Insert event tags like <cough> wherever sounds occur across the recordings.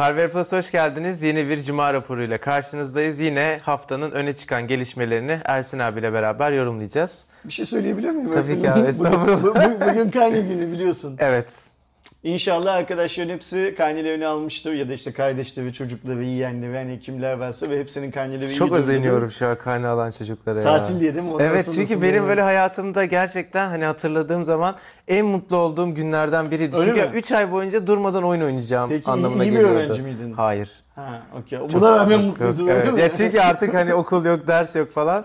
Harvard Plus hoş geldiniz. Yeni bir cuma raporuyla karşınızdayız. Yine haftanın öne çıkan gelişmelerini Ersin abiyle beraber yorumlayacağız. Bir şey söyleyebilir miyim? Tabii ki <laughs> abi, estağfurullah. Bugün, bugün karne günü biliyorsun. Evet. İnşallah arkadaşların hepsi karnelerini almıştır ya da işte kardeşleri, çocukları, yeğenleri hani kimler varsa ve hepsinin karneleri Çok iyi özeniyorum şu an karne alan çocuklara ya. Tatil diye değil mi? Ondan Evet çünkü benim böyle hayatımda gerçekten hani hatırladığım zaman en mutlu olduğum günlerden biriydi. Öyle çünkü mi? 3 ay boyunca durmadan oyun oynayacağım Peki iyi, anlamına iyi bir geliyordu. öğrenci miydin? Hayır. Ha. Çok- Buna rağmen mutluydun yok, öyle evet. mi? <laughs> Ya çünkü artık hani okul yok, ders yok falan.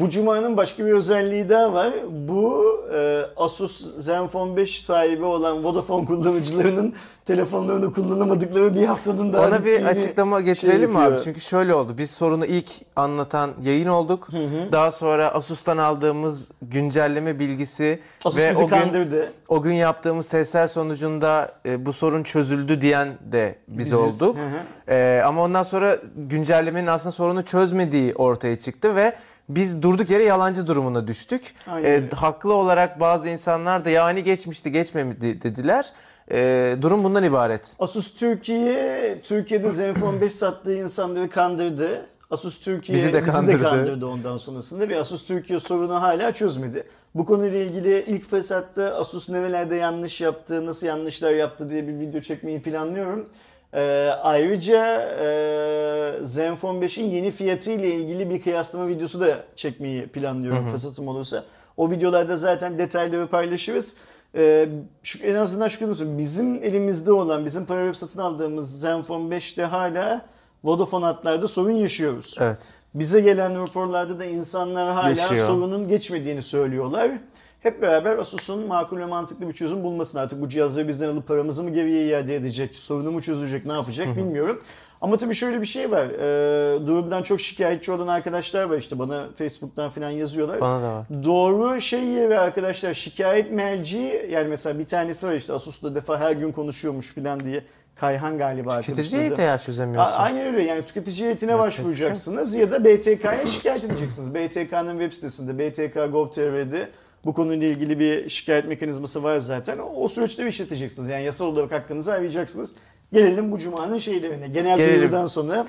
Bu cumanın başka bir özelliği daha var. Bu e, Asus Zenfone 5 sahibi olan Vodafone kullanıcılarının <laughs> telefonlarını kullanamadıkları bir haftanın daha Ona bir açıklama şey getirelim mi abi? Çünkü şöyle oldu. Biz sorunu ilk anlatan yayın olduk. Daha sonra Asus'tan aldığımız güncelleme bilgisi Asus ve o gün kandırdı. o gün yaptığımız testler sonucunda e, bu sorun çözüldü diyen de biz Biziz. olduk. Hı hı. E, ama ondan sonra güncellemenin aslında sorunu çözmediği ortaya çıktı ve biz durduk yere yalancı durumuna düştük. Aynen E, haklı olarak bazı insanlar da yani geçmişti geçmedi dediler. E, durum bundan ibaret. Asus Türkiye, Türkiye'de Zenfone <clears throat> 5 sattığı insanları kandırdı. Asus Türkiye Bizi de kandırdı. kandırdı ondan sonrasında ve Asus Türkiye sorunu hala çözmedi. Bu konuyla ilgili ilk fırsatta Asus nerelerde yanlış yaptı, nasıl yanlışlar yaptı diye bir video çekmeyi planlıyorum. Ee, ayrıca e, Zenfone 5'in yeni fiyatı ile ilgili bir kıyaslama videosu da çekmeyi planlıyorum fırsatım olursa. O videolarda zaten detayları paylaşırız. Ee, şu, en azından şükür olsun bizim elimizde olan, bizim para verip satın aldığımız Zenfone 5'te hala Vodafone hatlarda sorun yaşıyoruz. Evet. Bize gelen raporlarda da insanlar hala Yaşıyor. sorunun geçmediğini söylüyorlar. Hep beraber Asus'un makul ve mantıklı bir çözüm bulmasını artık bu cihazları bizden alıp paramızı mı geriye iade edecek, sorunu mu çözecek, ne yapacak bilmiyorum. Ama tabii şöyle bir şey var. Ee, Durumdan çok şikayetçi olan arkadaşlar var işte bana Facebook'tan falan yazıyorlar. Bana da var. Doğru şey yeri arkadaşlar şikayet merci yani mesela bir tanesi var işte Asus'ta defa her gün konuşuyormuş falan diye. Kayhan galiba Tüketici heyeti eğer A- çözemiyorsun. Aynen öyle yani tüketici heyetine şey başvuracaksınız ya da BTK'ya şikayet edeceksiniz. BTK'nın web sitesinde BTK.gov.tr'de bu konuyla ilgili bir şikayet mekanizması var zaten. O süreçte bir işleteceksiniz. Yani yasal olarak hakkınızı arayacaksınız. Gelelim bu cumanın şeylerine. Genel Gelelim. duyurudan sonra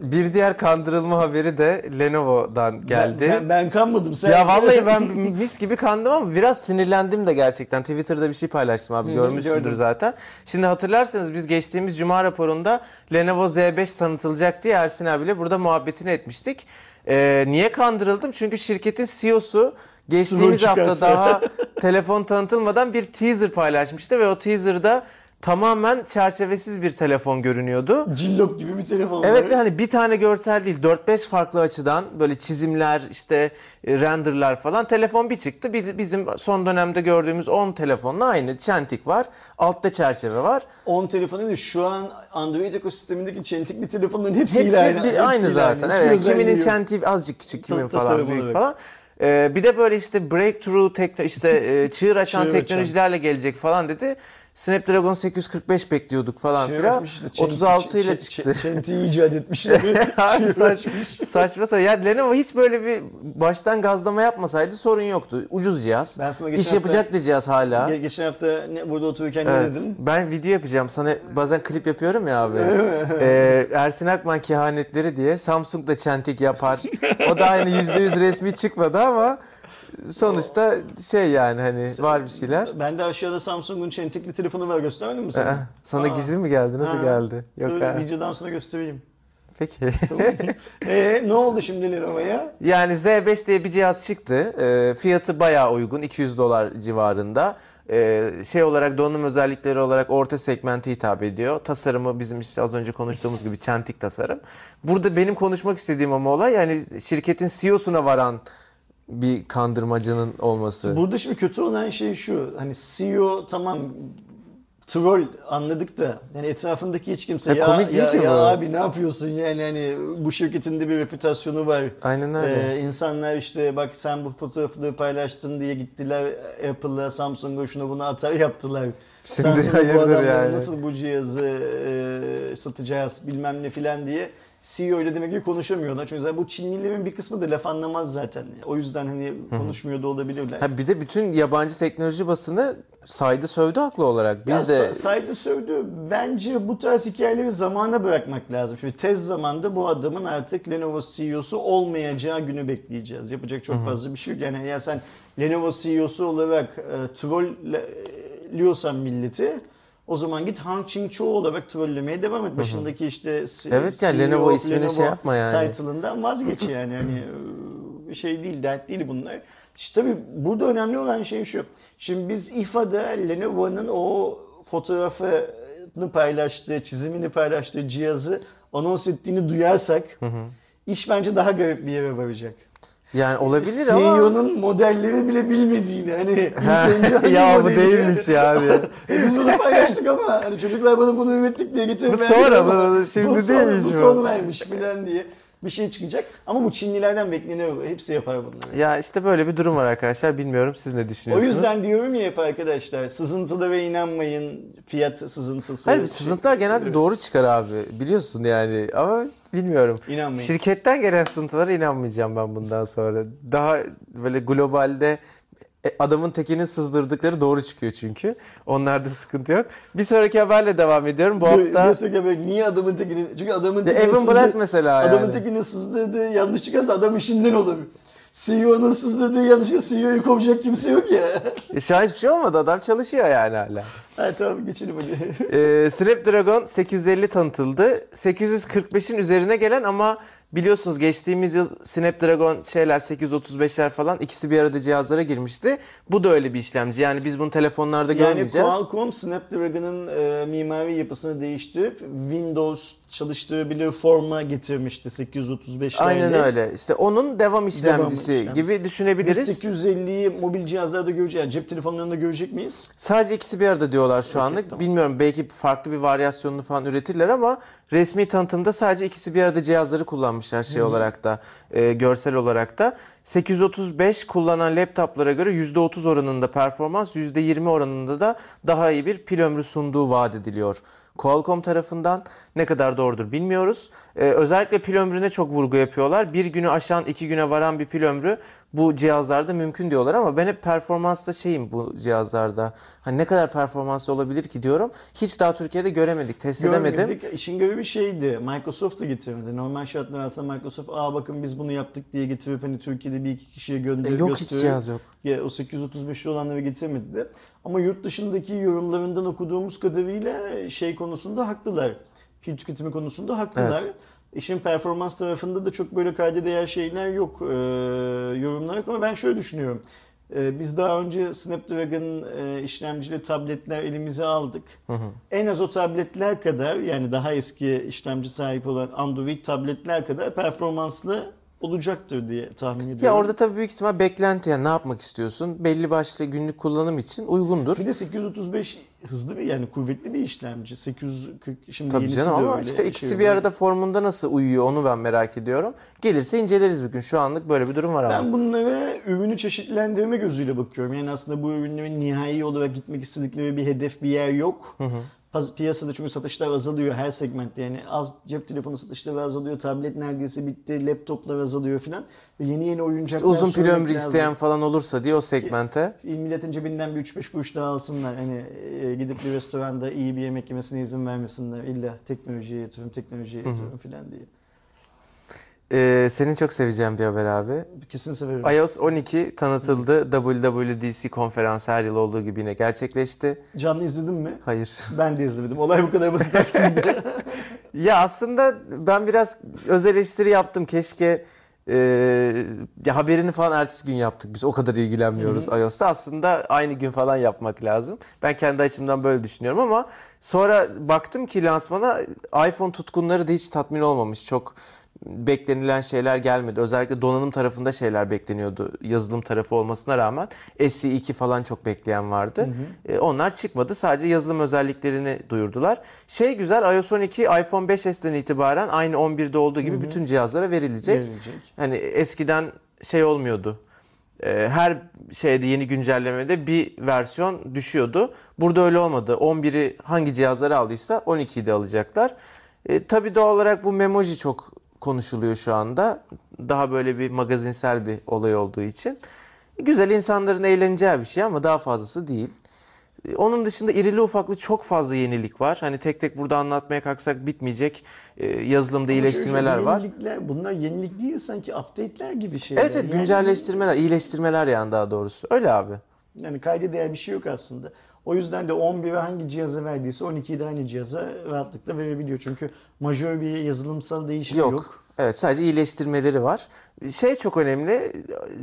Bir diğer kandırılma haberi de Lenovo'dan geldi. Ben, ben, ben kanmadım. Sen ya vallahi ben mis gibi kandım ama biraz sinirlendim de gerçekten. Twitter'da bir şey paylaştım abi görmüşsündür zaten. Şimdi hatırlarsanız biz geçtiğimiz cuma raporunda Lenovo Z5 tanıtılacak diye Ersin abiyle burada muhabbetini etmiştik. Ee, niye kandırıldım? Çünkü şirketin CEO'su geçtiğimiz hafta daha telefon tanıtılmadan bir teaser paylaşmıştı ve o teaser'da tamamen çerçevesiz bir telefon görünüyordu. Cillop gibi bir telefon Evet hani bir tane görsel değil 4-5 farklı açıdan böyle çizimler işte e, renderlar falan telefon bir çıktı. Bizim son dönemde gördüğümüz 10 telefonla aynı çentik var. Altta çerçeve var. 10 telefonu değil şu an Android ekosistemindeki çentikli telefonların Hepsi aynı. bir, aynı hepsiyle zaten. Hiçbir Evet, kiminin çentiği azıcık küçük, kimin falan büyük olarak. falan. Ee, bir de böyle işte breakthrough tekno işte e, çığır açan Çığır açan. teknolojilerle gelecek falan dedi. Snapdragon 845 bekliyorduk falan Şey filan. işte, çen- 36 ile çıktı. çen- Çentiği icat etmişler. <laughs> Saç-. Saçma sapan. Ya Lenovo hiç böyle bir baştan gazlama yapmasaydı sorun yoktu. Ucuz cihaz. Ben sana İş hafta- yapacak da cihaz hala. Ge- Geçen hafta ne, burada otururken Evet. ne dedin? Ben video yapacağım. Sana bazen klip yapıyorum ya abi. <laughs> Ee, Ersin Akman kehanetleri diye Samsung da çentik yapar. O da aynı %100 resmi çıkmadı ama sonuçta şey yani hani var bir şeyler. Ben de aşağıda Samsung'un çentikli telefonu var göstermedim mi sana? Aa, Sana Aa. gizli mi geldi? Nasıl Ha. geldi? Yok Dur, ha. videodan sonra göstereyim. Peki. Eee <laughs> ne oldu şimdi Lenovo'ya? Yani Z5 diye bir cihaz çıktı. Ee, fiyatı bayağı uygun. 200 dolar civarında. Ee, şey olarak donanım özellikleri olarak orta segmente hitap ediyor. Tasarımı bizim işte az önce konuştuğumuz gibi çentik tasarım. Burada benim konuşmak istediğim ama olay yani şirketin CEO'suna varan bir kandırmacının olması. Burada şimdi kötü olan şey şu. Hani CEO tamam troll anladık da yani etrafındaki hiç kimse Ya ya, komik ya, ya bu." abi ne yapıyorsun yani hani bu şirketin de bir reputasyonu var. Aynen öyle. Ee, insanlar işte bak sen bu fotoğrafları paylaştın diye gittiler Apple'a, Samsung'a şunu bunu atar yaptılar. Şimdi Samsung'a bu adamlara yani. nasıl bu cihazı e, satacağız bilmem ne filan diye CEO ile demek ki konuşamıyorlar. Çünkü zaten bu Çinlilerin bir kısmı da laf anlamaz zaten. O yüzden hani konuşmuyor da olabilirler. Ha bir de bütün yabancı teknoloji basını saydı sövdü haklı olarak. Biz Ya de sa- saydı sövdü. Bence bu tarz hikayeleri zamana bırakmak lazım. Şimdi tez zamanda bu adamın artık Lenovo CEO'su olmayacağı günü bekleyeceğiz. Yapacak çok fazla bir şey yok. Yani ya sen Lenovo CEO'su olarak e, trollüyorsan milleti o zaman git Hang Ching-Cho olarak trollemeye devam et. Başındaki işte Evet yani CEO Lenovo of ismini Lenovo şey yapma yani. Title'ından vazgeç yani. Hani e, şey değil, dert değil bunlar. İşte tabii burada önemli olan şey şu. Şimdi biz İFA'da Lenovo'nun o fotoğrafını paylaştığı, çizimini paylaştığı cihazı anons ettiğini duyarsak iş bence daha garip bir yere varacak. Yani olabilir ama CEO'nun modelleri bile bilmediğini hani <laughs> ya bu değilmiş ya abi. <laughs> E biz bunu paylaştık ama hani çocuklar bana bunu ürettik diye getirip Bu sonra, bu şimdi bu son- değilmiş Bu bu. son vermiş filan diye bir şey çıkacak. Ama bu Çinlilerden bekleniyor. Hepsi yapar bunları. Ya işte böyle bir durum var arkadaşlar. Bilmiyorum siz ne O düşünüyorsunuz? yüzden diyorum ya hep arkadaşlar sızıntılara inanmayın. Fiyat sızıntısı. Hayır sızıntılar genelde doğru çıkar abi. Biliyorsun yani ama bilmiyorum. İnanmayın. Şirketten gelen sızıntılara inanmayacağım ben bundan sonra. Daha böyle globalde e, adamın tekinin sızdırdıkları doğru çıkıyor çünkü. Onlarda sıkıntı yok. Bir sonraki haberle devam ediyorum. Bu hafta böyle, niye adamın tekini... Çünkü adamın The tekini Evan Blass mesela Adamın yani. tekini sızdırdığı yanlış çıkarsa adam işinden olur. CEO'nun sızdırdığı yanlışla CEO'yu kovacak kimse yok ya. E, şu an hiçbir şey olmadı. Adam çalışıyor yani hala. ha tamam geçelim hadi. Ee, Snapdragon 850 tanıtıldı. 845'in üzerine gelen ama biliyorsunuz geçtiğimiz yıl Snapdragon şeyler 835'ler falan ikisi bir arada cihazlara girmişti. Bu da öyle bir işlemci. Yani biz bunu telefonlarda Yani görmeyeceğiz. Qualcomm Snapdragon'ın e, mimari yapısını değiştirip Windows çalıştırabilir forma getirmişti 835'lerle. Aynen öyle. İşte onun devam işlemcisi işlemcisi. gibi Biz düşünebiliriz. 850'yi mobil cihazlarda göreceğiz. Yani cep telefonlarında görecek miyiz? Sadece ikisi bir arada diyorlar şu Okey, anlık. tamam. Bilmiyorum belki farklı bir varyasyonunu falan üretirler ama resmi tanıtımda sadece ikisi bir arada cihazları kullanmışlar şey olarak da e, görsel olarak da. 835 kullanan laptoplara göre %30 oranında performans, %20 oranında da daha iyi bir pil ömrü sunduğu vaat ediliyor. Qualcomm tarafından ne kadar doğrudur bilmiyoruz. Ee, özellikle pil ömrüne çok vurgu yapıyorlar. Bir günü aşan iki güne varan bir pil ömrü bu cihazlarda mümkün diyorlar ama ben hep performansta şeyim bu cihazlarda. Hani ne kadar performanslı olabilir ki diyorum. Hiç daha Türkiye'de göremedik, test edemedim. Görmedik. İşin görevi bir şeydi. Microsoft da getirmedi. Normal şartlar altında Microsoft aa bakın biz bunu yaptık diye getirip hani Türkiye'de bir iki kişiye E, gönderip yok hiç gösterip cihaz yok. ya, o 835'li olanları getirmedi de. Ama yurt dışındaki yorumlarından okuduğumuz kadarıyla şey konusunda haklılar. Pil tüketimi konusunda haklılar. Evet. İşin performans tarafında da çok böyle kayda değer şeyler yok, e, yorumlar yok ama ben şöyle düşünüyorum. E, biz daha önce Snapdragon e, işlemcili tabletler elimize aldık. En az o tabletler kadar yani daha eski işlemci sahip olan Android tabletler kadar performanslı olacaktır diye tahmin ediyorum. Ya orada tabii büyük ihtimal beklenti yani ne yapmak istiyorsun? Belli başlı günlük kullanım için uygundur. bir de 835 hızlı bir yani kuvvetli bir işlemci. 840 şimdi Tabii yenisi canım de ama öyle. işte ikisi şey bir arada formunda nasıl uyuyor onu ben merak ediyorum. Gelirse inceleriz bir gün. Şu anlık böyle bir durum var ama. Ben bunlara ürünü çeşitlendirme gözüyle bakıyorum. Yani aslında bu ürünlerin nihai olarak gitmek istedikleri bir hedef bir yer yok. Paz- Piyasada çünkü satışlar azalıyor her segmentte. Yani az cep telefonu satışları azalıyor. Tablet neredeyse bitti. Laptoplar azalıyor filan. Ve yeni yeni oyuncaklar Uzun pil ömrü isteyen falan olursa diye o segmente. Milletin cebinden bir 3-5 kuruş daha alsınlar. Hani e, gidip bir restoranda iyi bir yemek yemesine izin vermesinler. İlla teknolojiye yatırım, teknolojiye yatırım filan diye. Ee, senin çok seveceğin bir haber abi. Kesin severim. iOS 12 tanıtıldı. WWDC konferansı her yıl olduğu gibi yine gerçekleşti. Canlı izledin mi? Hayır. <laughs> Ben de izlemedim. Olay bu kadar basit aslında. <laughs> <laughs> Ya aslında ben biraz öz eleştiri yaptım. Keşke e, ya haberini falan ertesi gün yaptık. Biz o kadar ilgilenmiyoruz iOS'ta. Aslında aynı gün falan yapmak lazım. Ben kendi açımdan böyle düşünüyorum ama sonra baktım ki lansmana iPhone tutkunları da hiç tatmin olmamış. Çok beklenilen şeyler gelmedi. Özellikle donanım tarafında şeyler bekleniyordu. Yazılım tarafı olmasına rağmen. SE2 falan çok bekleyen vardı. E, onlar çıkmadı. Sadece yazılım özelliklerini duyurdular. Şey güzel iOS 12 iPhone 5s'ten itibaren aynı 11'de olduğu gibi bütün cihazlara verilecek. Verilecek. Hani eskiden şey olmuyordu. E, Her şeyde yeni güncellemede bir versiyon düşüyordu. Burada öyle olmadı. 11'i hangi cihazları aldıysa 12'yi de alacaklar. E, tabii doğal olarak bu memoji çok konuşuluyor şu anda. Daha böyle bir magazinsel bir olay olduğu için. Güzel insanların eğleneceği bir şey ama daha fazlası değil. Onun dışında irili ufaklı çok fazla yenilik var. Hani tek tek burada anlatmaya kalksak bitmeyecek e, yazılımda Ama iyileştirmeler şöyle var. Yenilikler, bunlar yenilik değil sanki update'ler gibi şeyler. Evet evet Yani- güncelleştirmeler, iyileştirmeler yani daha doğrusu. Öyle abi. Yani kayda değer bir şey yok aslında. O yüzden de 11'i hangi cihaza verdiyse 12'yi de aynı cihaza rahatlıkla verebiliyor. Çünkü majör bir yazılımsal değişim yok. Yok. Evet sadece iyileştirmeleri var. Şey çok önemli.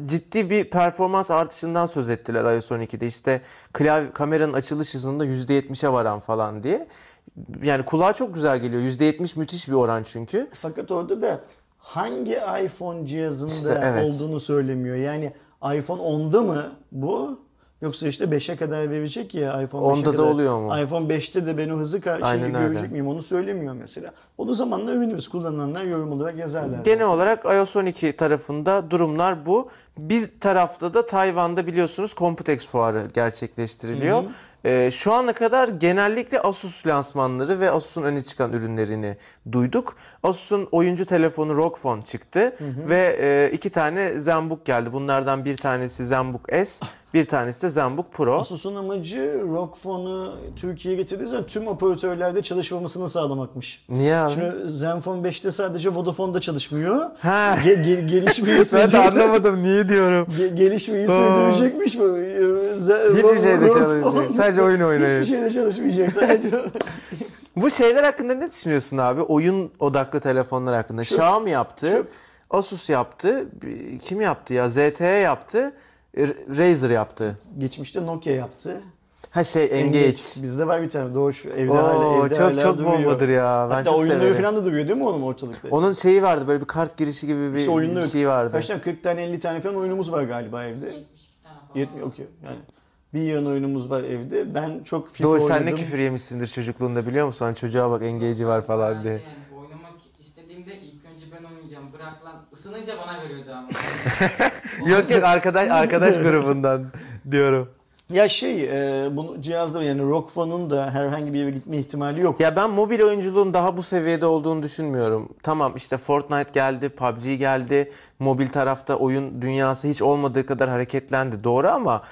Ciddi bir performans artışından söz ettiler iOS 12'de. İşte klavye kameranın açılış hızında %70'e varan falan diye. Yani kulağa çok güzel geliyor. %70 müthiş bir oran çünkü. Fakat orada da hangi iPhone cihazında İşte evet. olduğunu söylemiyor. Yani iPhone 10'da mı bu? Yoksa işte 5'e kadar verecek ya iPhone 5'e Onda da kadar. oluyor mu? iPhone 5'te de ben o hızı şeyi öyle. görecek miyim onu söylemiyor mesela. Onu zamanla övünürüz. Kullananlar yorum olarak yazarlar. Genel olarak iOS 12 tarafında durumlar bu. Bir tarafta da Tayvan'da biliyorsunuz Computex fuarı gerçekleştiriliyor. Hı hı. Ee, şu ana kadar genellikle Asus lansmanları ve Asus'un öne çıkan ürünlerini duyduk. Asus'un oyuncu telefonu ROG Phone çıktı ve e, iki tane ZenBook geldi. Bunlardan bir tanesi ZenBook S, bir tanesi de ZenBook Pro. Asus'un amacı ROG Phone'u Türkiye'ye getirdiği zaman tüm operatörlerde çalışmamasını sağlamakmış. Niye abi? Şimdi Zenfone 5'te sadece Vodafone'da çalışmıyor. Ha. Ge- ge- gelişmeyi <laughs> ben de anlamadım niye diyorum. Ge- gelişmeyi sürdürecekmiş bu. Hiçbir şeyde çalışmayacak. Sadece oyun oynayacak. Hiçbir şeyde çalışmayacak. Sadece Bu şeyler hakkında ne düşünüyorsun abi? Oyun odaklı telefonlar hakkında. Çöp. Xiaomi yaptı. Çöp. Asus yaptı. Kim yaptı ya? ZTE yaptı. Razer yaptı. geçmişte Nokia yaptı. Ha şey Engage. Bizde var bir tane Doğuş evde hala Oo, evde çok hala çok duruyor. bombadır ya. Ben Hatta çok oyunları severim. falan da duruyor değil mi oğlum ortalıkta? Onun şeyi vardı böyle bir kart girişi gibi bir, İşte bir şey vardı. Kaç tane 40 tane 50 tane falan oyunumuz var galiba evde. 70 tane falan. 70 okey yani. Bir yığın oyunumuz var evde. Ben çok FIFA Doğru sen oynadım. ne küfür yemişsindir çocukluğunda biliyor musun? Hani çocuğa bak Engage'i var falan diye. şey yani, oynamak istediğimde ilk önce ben oynayacağım. Bırak lan. Isınınca bana veriyordu ama. <laughs> Yok yok arkadaş arkadaş <laughs> grubundan diyorum. Ya şey, e, bunu cihazda yani ROG Phone'un da herhangi bir yere gitme ihtimali yok. Ya ben mobil oyunculuğun daha bu seviyede olduğunu düşünmüyorum. Tamam işte Fortnite geldi, PUBG geldi. Mobil tarafta oyun dünyası hiç olmadığı kadar hareketlendi. Doğru ama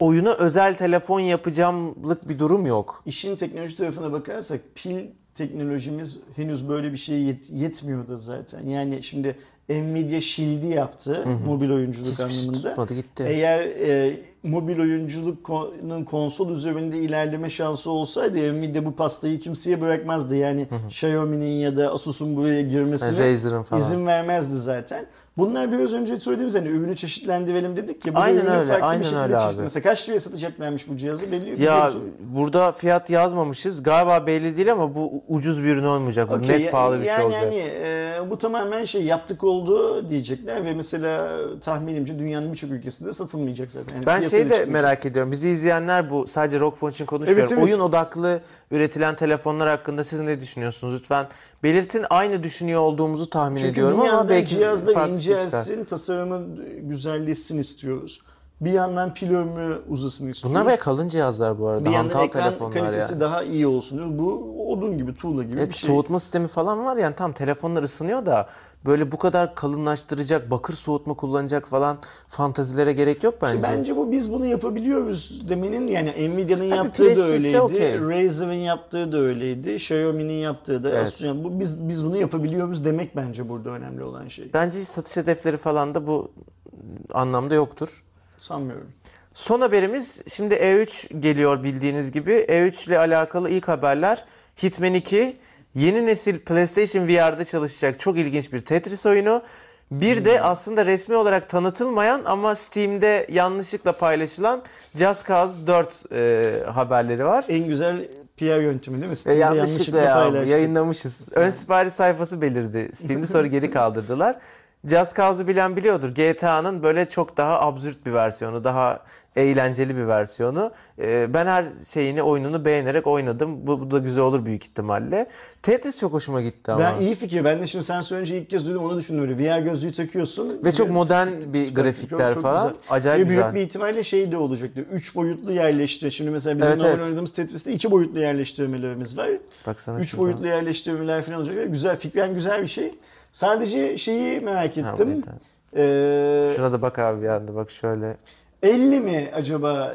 oyuna özel telefon yapacağımlık bir durum yok. İşin teknoloji tarafına bakarsak pil teknolojimiz henüz böyle bir şeye yet- yetmiyordu zaten. Yani şimdi Nvidia Shield'i yaptı mobil oyunculuk Hiçbir şey anlamında. tutmadı gitti. Eğer e, mobil oyunculukun konsol üzerinde ilerleme şansı olsaydı Nvidia bu pastayı kimseye bırakmazdı. Yani Xiaomi'nin ya da Asus'un buraya girmesine Yani Razer'ın falan. izin vermezdi zaten. Bunlar biraz önce söylediğimiz hani ürünü çeşitlendirelim dedik ya. Bu Aynen öyle, farklı aynen bir şekilde öyle abi. Mesela kaç liraya satacaklarmış bu cihazı belli biliyor Ya musun? burada fiyat yazmamışız. Galiba belli değil ama bu ucuz bir ürün olmayacak. Bu Okey, net ya- pahalı bir yani şey olacak. hani e, bu tamamen şey yaptık oldu diyecekler ve mesela tahminimce dünyanın birçok ülkesinde satılmayacak zaten. Yani Ben şeyi de merak ediyorum. Bizi izleyenler bu sadece rock phone için konuşmuyorum. Evet, evet. Oyun odaklı üretilen telefonlar hakkında siz ne düşünüyorsunuz? Lütfen belirtin. Aynı düşünüyor olduğumuzu tahmin Çünkü ediyorum bir ama yandan belki farklı bir şey çıkar. incelsin, tasarımı güzelleşsin istiyoruz. Bir yandan pil ömrü uzasın istiyoruz. Bunlar bayağı kalın cihazlar bu arada. bir yandan Hantal ekran telefonlar kalitesi yani. daha iyi olsun diyoruz. Bu odun gibi, tuğla gibi Evet, bir şey. soğutma sistemi falan var yani tam telefonlar ısınıyor da böyle bu kadar kalınlaştıracak, bakır soğutma kullanacak falan fantazilere gerek yok bence. Bence bu biz bunu yapabiliyoruz demenin yani Nvidia'nın yaptığı da öyleydi. okey. Razer'ın yaptığı da öyleydi. Xiaomi'nin yaptığı da. Evet. Asus- yani bu biz biz bunu yapabiliyoruz demek bence burada önemli olan şey. Bence satış hedefleri falan da bu anlamda yoktur. Sanmıyorum. Son haberimiz şimdi E3 geliyor bildiğiniz gibi. E3 ile alakalı ilk haberler Hitman 2 yeni nesil PlayStation VR'da çalışacak çok ilginç bir Tetris oyunu. Bir de aslında resmi olarak tanıtılmayan ama Steam'de yanlışlıkla paylaşılan Just Cause 4 e, haberleri var. En güzel PR yöntemi değil mi? E, Steam'de yanlışlıkla ya paylaştık. yayınlamışız. Ön sipariş sayfası belirdi Steam'de sonra geri kaldırdılar. <laughs> Just Cause'u bilen biliyordur. GTA'nın böyle çok daha absürt bir versiyonu, daha eğlenceli bir versiyonu. Ee, ben her şeyini, oyununu beğenerek oynadım. Bu, bu da güzel olur büyük ihtimalle. Tetris çok hoşuma gitti ama. Ben iyi fikir. Ben de şimdi sen söyleyince ilk kez duydum onu düşündüm. Öyle VR gözlüğü takıyorsun. Ve çok modern bir grafikler Çok- çok falan. güzel. Acayip Ve büyük güzel. bir ihtimalle şey de olacaktı. Üç boyutlu yerleşti. Şimdi mesela bizim Evet, normal evet. oynadığımız Tetris'te iki boyutlu yerleştirmelerimiz var. Baksana Üç şuradan. boyutlu yerleştirmeler falan olacak. Güzel. Fikren güzel bir şey. Sadece şeyi merak Ha, ettim. evet, evet. Ee, Şurada bak abi bir anda bak şöyle. 50 mi acaba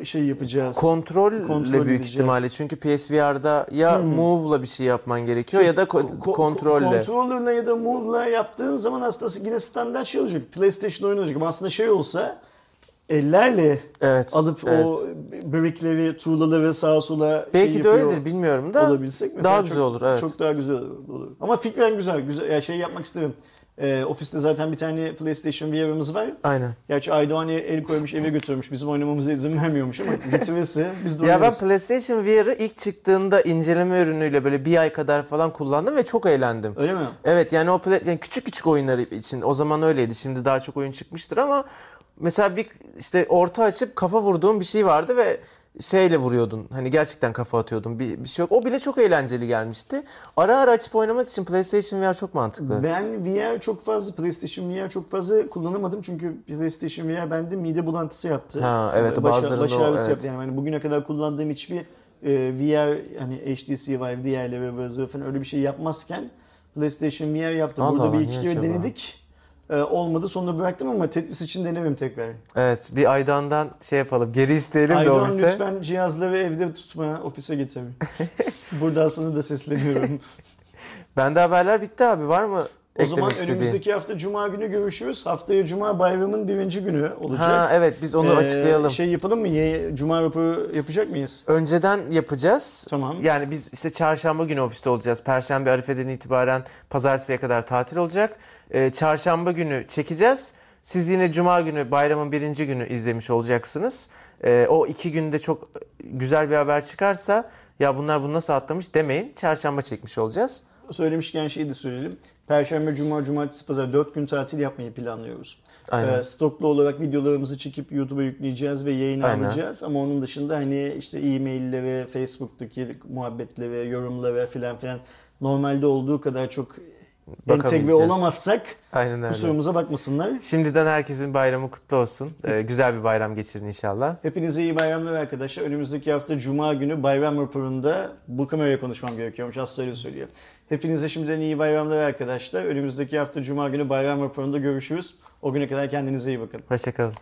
e, şey yapacağız? Kontrolle Kontrol büyük edeceğiz. ihtimalle. Çünkü PSVR'da ya Hmm. move'la bir şey yapman gerekiyor ya da ko- Ko- kontrolle. Kontrollerle ya da move'la yaptığın zaman aslında yine standart şey olacak. PlayStation oyunu olacak ama aslında şey olsa ellerle Evet. alıp evet. o börekleri, tuğlaları sağa sola Belki şey de öyledir bilmiyorum da. olabilsek mesela daha çok- güzel olur, evet. Çok daha güzel olur. Ama fikren güzel. güzel. Ya şey yapmak isterim. Ee, ofiste zaten bir tane PlayStation VR'ımız var. Aynen. Gerçi Aydoğan el koymuş eve götürmüş. Bizim oynamamıza izin vermiyormuş ama <laughs> getirirse biz de Ya ben. PlayStation VR'ı ilk çıktığında inceleme ürünüyle böyle bir ay kadar falan kullandım ve çok eğlendim. Öyle mi? Evet yani o yani küçük küçük oyunlar için o zaman öyleydi. Şimdi daha çok oyun çıkmıştır ama mesela bir işte orta açıp kafa vurduğum bir şey vardı ve şeyle vuruyordun. Hani gerçekten kafa atıyordun. Bir, bir şey yok. O bile çok eğlenceli gelmişti. Ara ara açıp oynamak için PlayStation VR çok mantıklı. Ben VR çok fazla, PlayStation VR çok fazla kullanamadım çünkü PlayStation VR bende mide bulantısı yaptı. Ha, evet, baş, bazılarında baş ağrısı evet. yaptı. Yani hani bugüne kadar kullandığım hiçbir e, VR hani HTC Vive diğerleri ve falan öyle bir şey yapmazken PlayStation VR. Allah Burada Allah, bir iki kere denedik. E, olmadı sonra bıraktım ama Tetris için denemem tekrar. Evet bir Aydan'dan şey yapalım. Geri isteyelim de Aydoğan ofise. lütfen cihazları evde tutma, ofise getir. <laughs> Buradan sana da sesleniyorum. <laughs> Bende haberler bitti abi. Var mı O zaman istediğin? önümüzdeki hafta Cuma günü görüşürüz. Haftaya Cuma bayramın birinci günü olacak. Ha evet biz onu Ee, açıklayalım. Şey yapalım mı? Cuma raporu yapacak mıyız? Önceden yapacağız. Tamam. Yani biz işte çarşamba günü ofiste olacağız. Perşembe Arife'den itibaren pazartesiye kadar tatil olacak. Ee, çarşamba günü çekeceğiz. Siz yine cuma günü bayramın birinci günü izlemiş olacaksınız. Ee, o iki günde çok güzel bir haber çıkarsa ya bunlar bunu nasıl atlamış demeyin. Çarşamba çekmiş olacağız. Söylemişken şeyi de söyleyelim. Perşembe, Cuma, Cumartesi, Pazar 4 gün tatil yapmayı planlıyoruz. Aynen. Ee, stoklu olarak videolarımızı çekip YouTube'a yükleyeceğiz ve yayına Aynen. alacağız. Ama onun dışında hani işte e-maillere, Facebook'taki muhabbetlere, yorumlara filan filan normalde olduğu kadar çok entegre olamazsak Aynen öyle. kusurumuza bakmasınlar. Şimdiden herkesin bayramı kutlu olsun. Ee, güzel bir bayram geçirin inşallah. Hepinize iyi bayramlar arkadaşlar. Önümüzdeki hafta Cuma günü bayram raporunda bu kameraya konuşmam gerekiyormuş. Az öyle söylüyor. Hepinize şimdiden iyi bayramlar arkadaşlar. Önümüzdeki hafta Cuma günü bayram raporunda görüşürüz. O güne kadar kendinize iyi bakın. Hoşçakalın.